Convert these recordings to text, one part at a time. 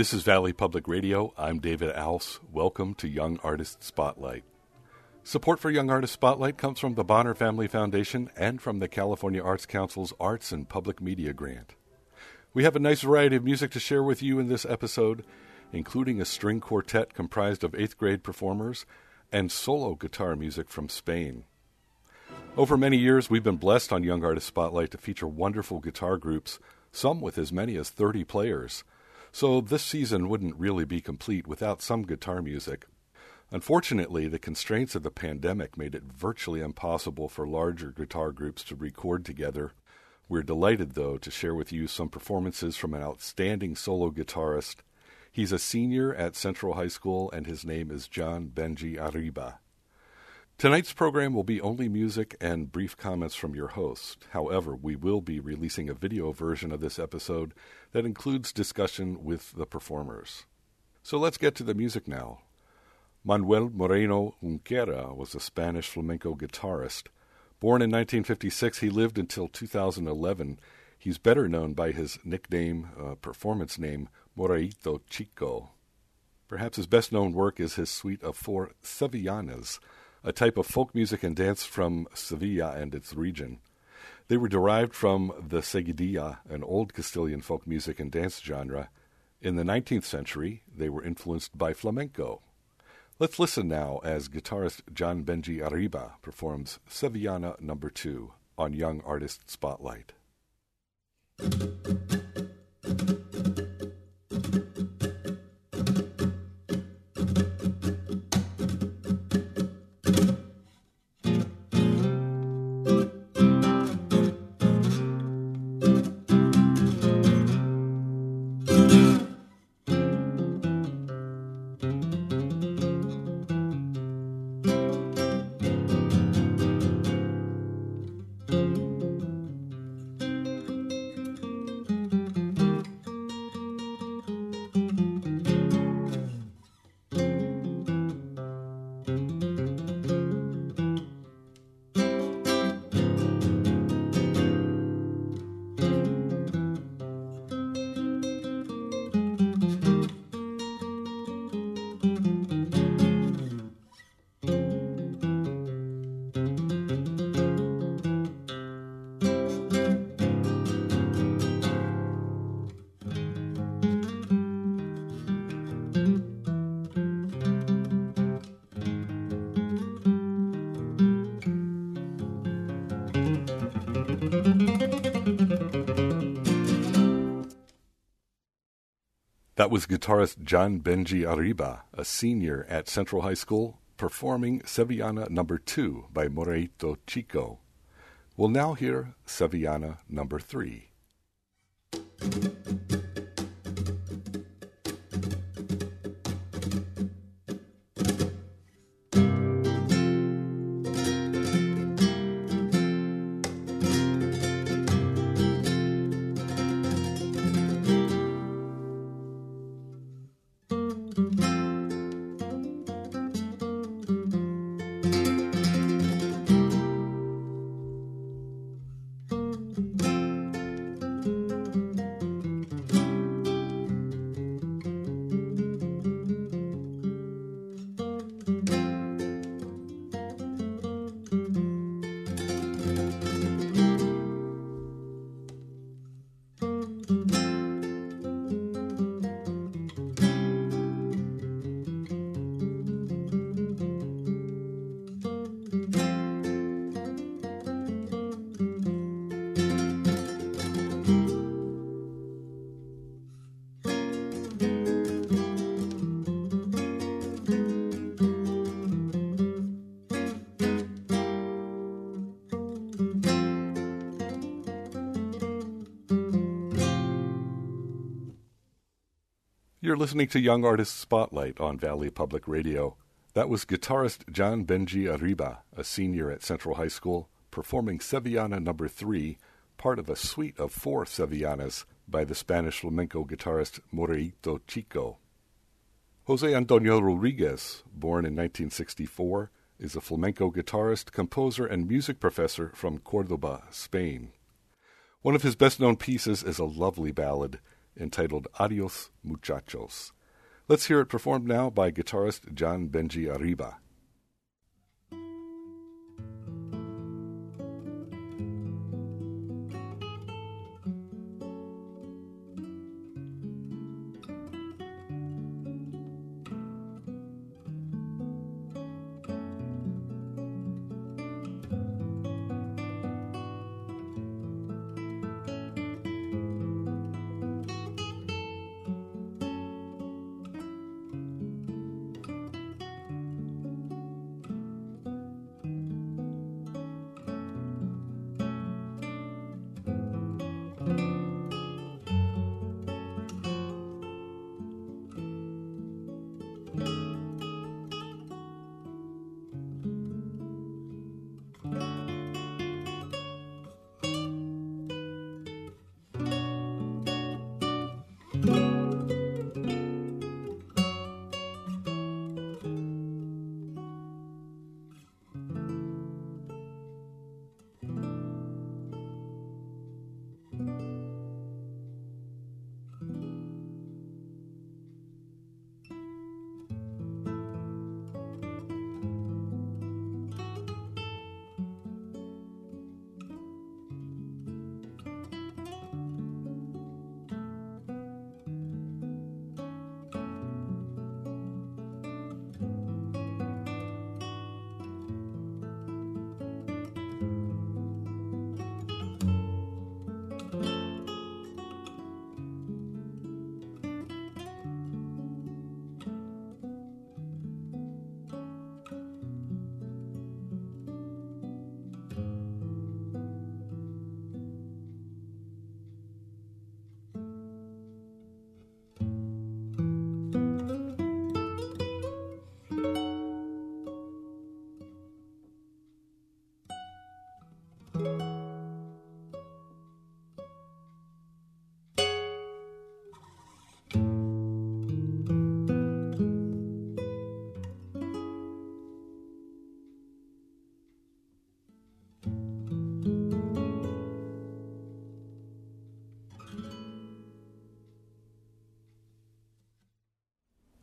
This is Valley Public Radio. I'm David Aus. Welcome to Young Artist Spotlight. Support for Young Artist Spotlight comes from the Bonner Family Foundation and from the California Arts Council's Arts and Public Media Grant. We have a nice variety of music to share with you in this episode, including a string quartet comprised of eighth grade performers and solo guitar music from Spain. Over many years, we've been blessed on Young Artist Spotlight to feature wonderful guitar groups, some with as many as 30 players. So this season wouldn't really be complete without some guitar music. Unfortunately, the constraints of the pandemic made it virtually impossible for larger guitar groups to record together. We're delighted, though, to share with you some performances from an outstanding solo guitarist. He's a senior at Central High School, and his name is John Benji Arriba. Tonight's program will be only music and brief comments from your host. However, we will be releasing a video version of this episode that includes discussion with the performers. So let's get to the music now. Manuel Moreno Junquera was a Spanish flamenco guitarist. Born in 1956, he lived until 2011. He's better known by his nickname, uh, performance name, Moraito Chico. Perhaps his best known work is his suite of four sevillanas a type of folk music and dance from Sevilla and its region. They were derived from the seguidilla, an old Castilian folk music and dance genre. In the 19th century, they were influenced by flamenco. Let's listen now as guitarist John Benji Arriba performs Sevillana Number no. 2 on Young Artist Spotlight. That was guitarist John Benji Arriba, a senior at Central High School, performing Sevillana Number 2 by Moraito Chico. We'll now hear Sevillana Number 3. You're listening to Young Artist Spotlight on Valley Public Radio. That was guitarist John Benji Arriba, a senior at Central High School, performing Sevillana Number no. 3, part of a suite of four Sevillanas by the Spanish flamenco guitarist Moraito Chico. Jose Antonio Rodriguez, born in 1964, is a flamenco guitarist, composer, and music professor from Cordoba, Spain. One of his best known pieces is a lovely ballad, entitled Adios Muchachos. Let's hear it performed now by guitarist John Benji Arriba.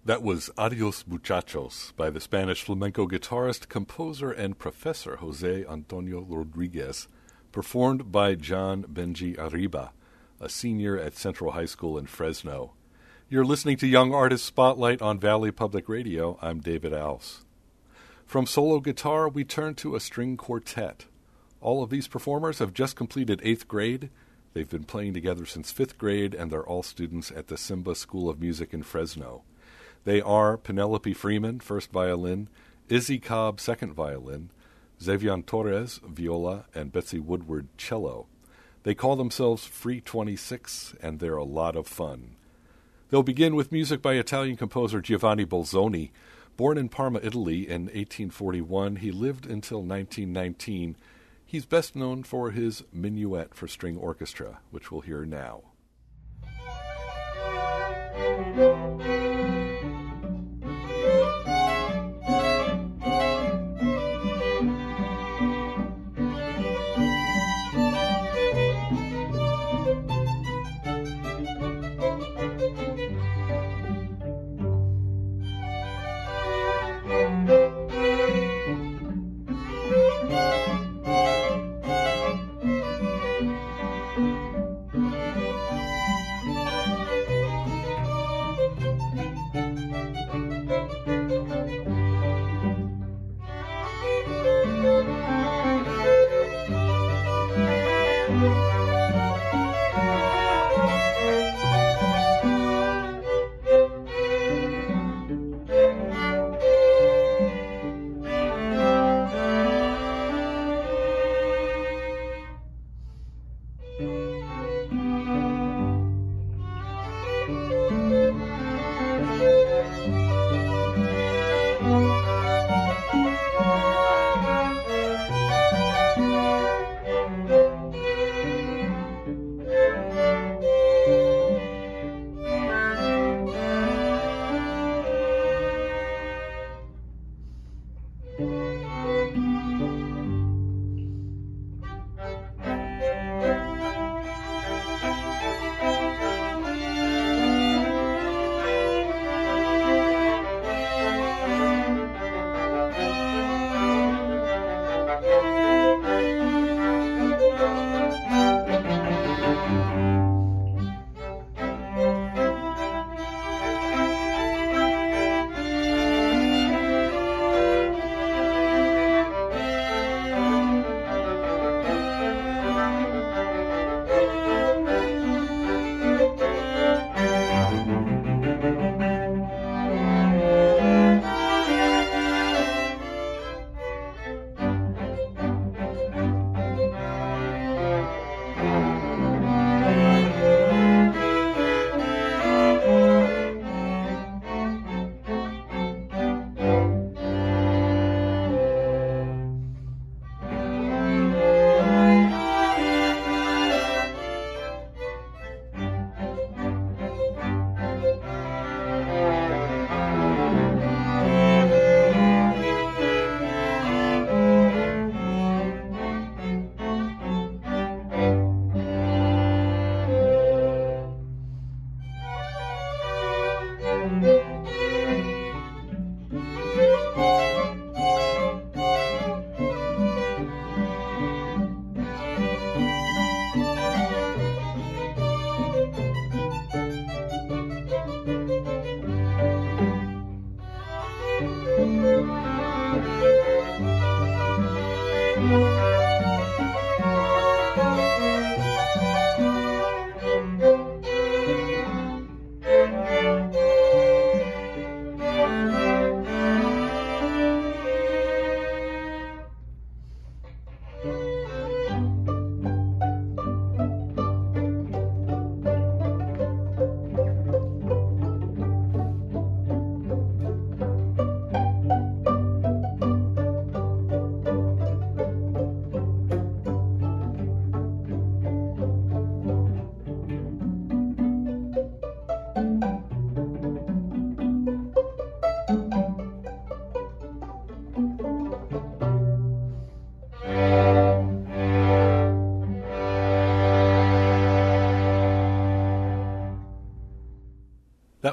That was Adios Muchachos by the Spanish flamenco guitarist, composer, and professor Jose Antonio Rodriguez, performed by John Benji Arriba, a senior at Central High School in Fresno. You're listening to Young Artist Spotlight on Valley Public Radio. I'm David Aus. From solo guitar, we turn to a string quartet. All of these performers have just completed eighth grade. They've been playing together since fifth grade, and they're all students at the Simba School of Music in Fresno. They are Penelope Freeman, first violin, Izzy Cobb, second violin, Xavier Torres, viola, and Betsy Woodward, cello. They call themselves Free 26, and they're a lot of fun. They'll begin with music by Italian composer Giovanni Bolzoni. Born in Parma, Italy in 1841, he lived until 1919. He's best known for his Minuet for String Orchestra, which we'll hear now.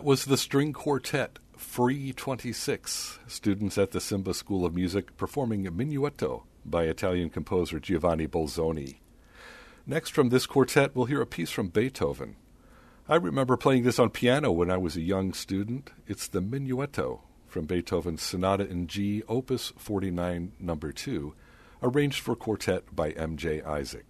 Was the string quartet Free 26, students at the Simba School of Music performing a Minuetto by Italian composer Giovanni Bolzoni. Next from this quartet, we'll hear a piece from Beethoven. I remember playing this on piano when I was a young student. It's the Minuetto from Beethoven's Sonata in G, Opus 49, number 2, arranged for quartet by M.J. Isaac.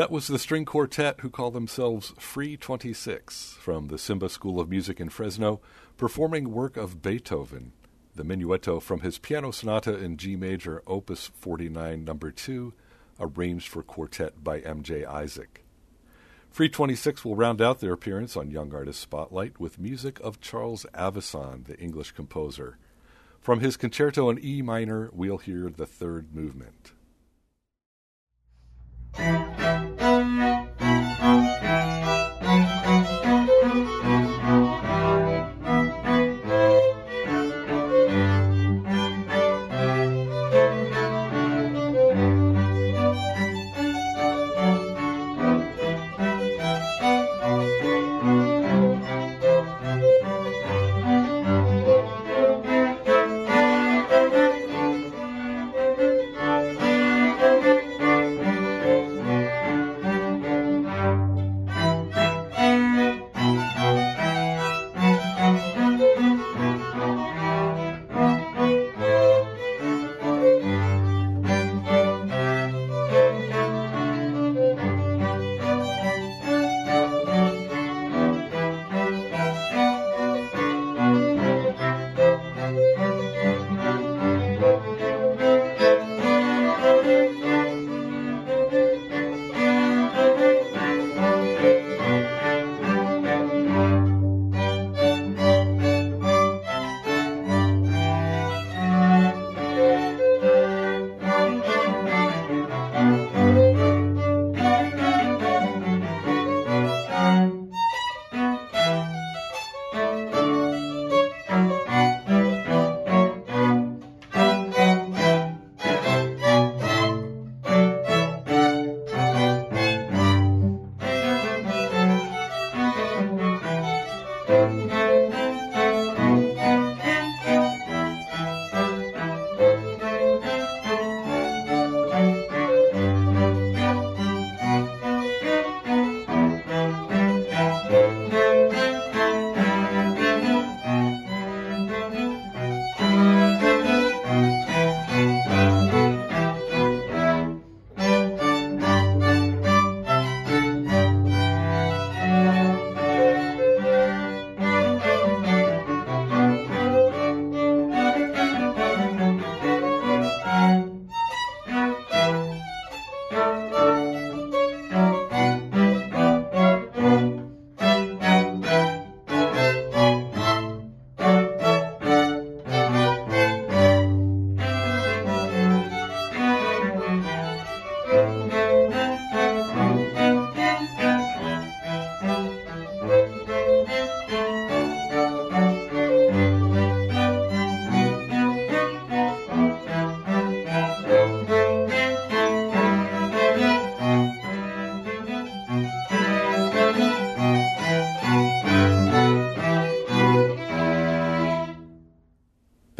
That was the string quartet who call themselves Free 26 from the Simba School of Music in Fresno, performing work of Beethoven, the minuetto from his piano sonata in G major, opus 49, number 2, arranged for quartet by M.J. Isaac. Free 26 will round out their appearance on Young Artist Spotlight with music of Charles Avison, the English composer. From his concerto in E minor, we'll hear the third movement.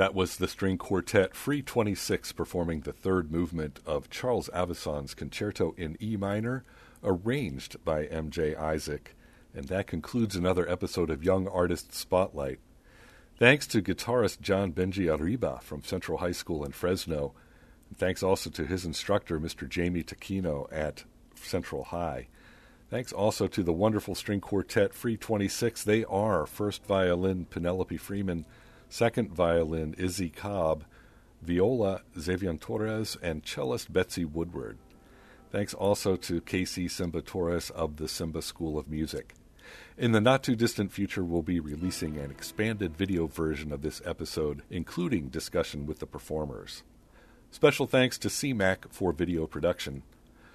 That was the string quartet Free 26 performing the third movement of Charles Avison's Concerto in E minor, arranged by M.J. Isaac. And that concludes another episode of Young Artist Spotlight. Thanks to guitarist John Benji Arriba from Central High School in Fresno. And thanks also to his instructor, Mr. Jamie Taquino at Central High. Thanks also to the wonderful string quartet Free 26. They are first violin Penelope Freeman, second violin Izzy Cobb, viola Xavier Torres, and cellist Betsy Woodward. Thanks also to Casey Simba Torres of the Simba School of Music. In the not too distant future, we'll be releasing an expanded video version of this episode, including discussion with the performers. Special thanks to CMAC for video production.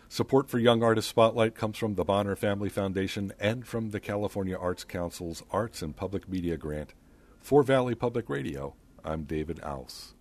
Support for Young Artist Spotlight comes from the Bonner Family Foundation and from the California Arts Council's Arts and Public Media Grant. For Valley Public Radio, I'm David Aus.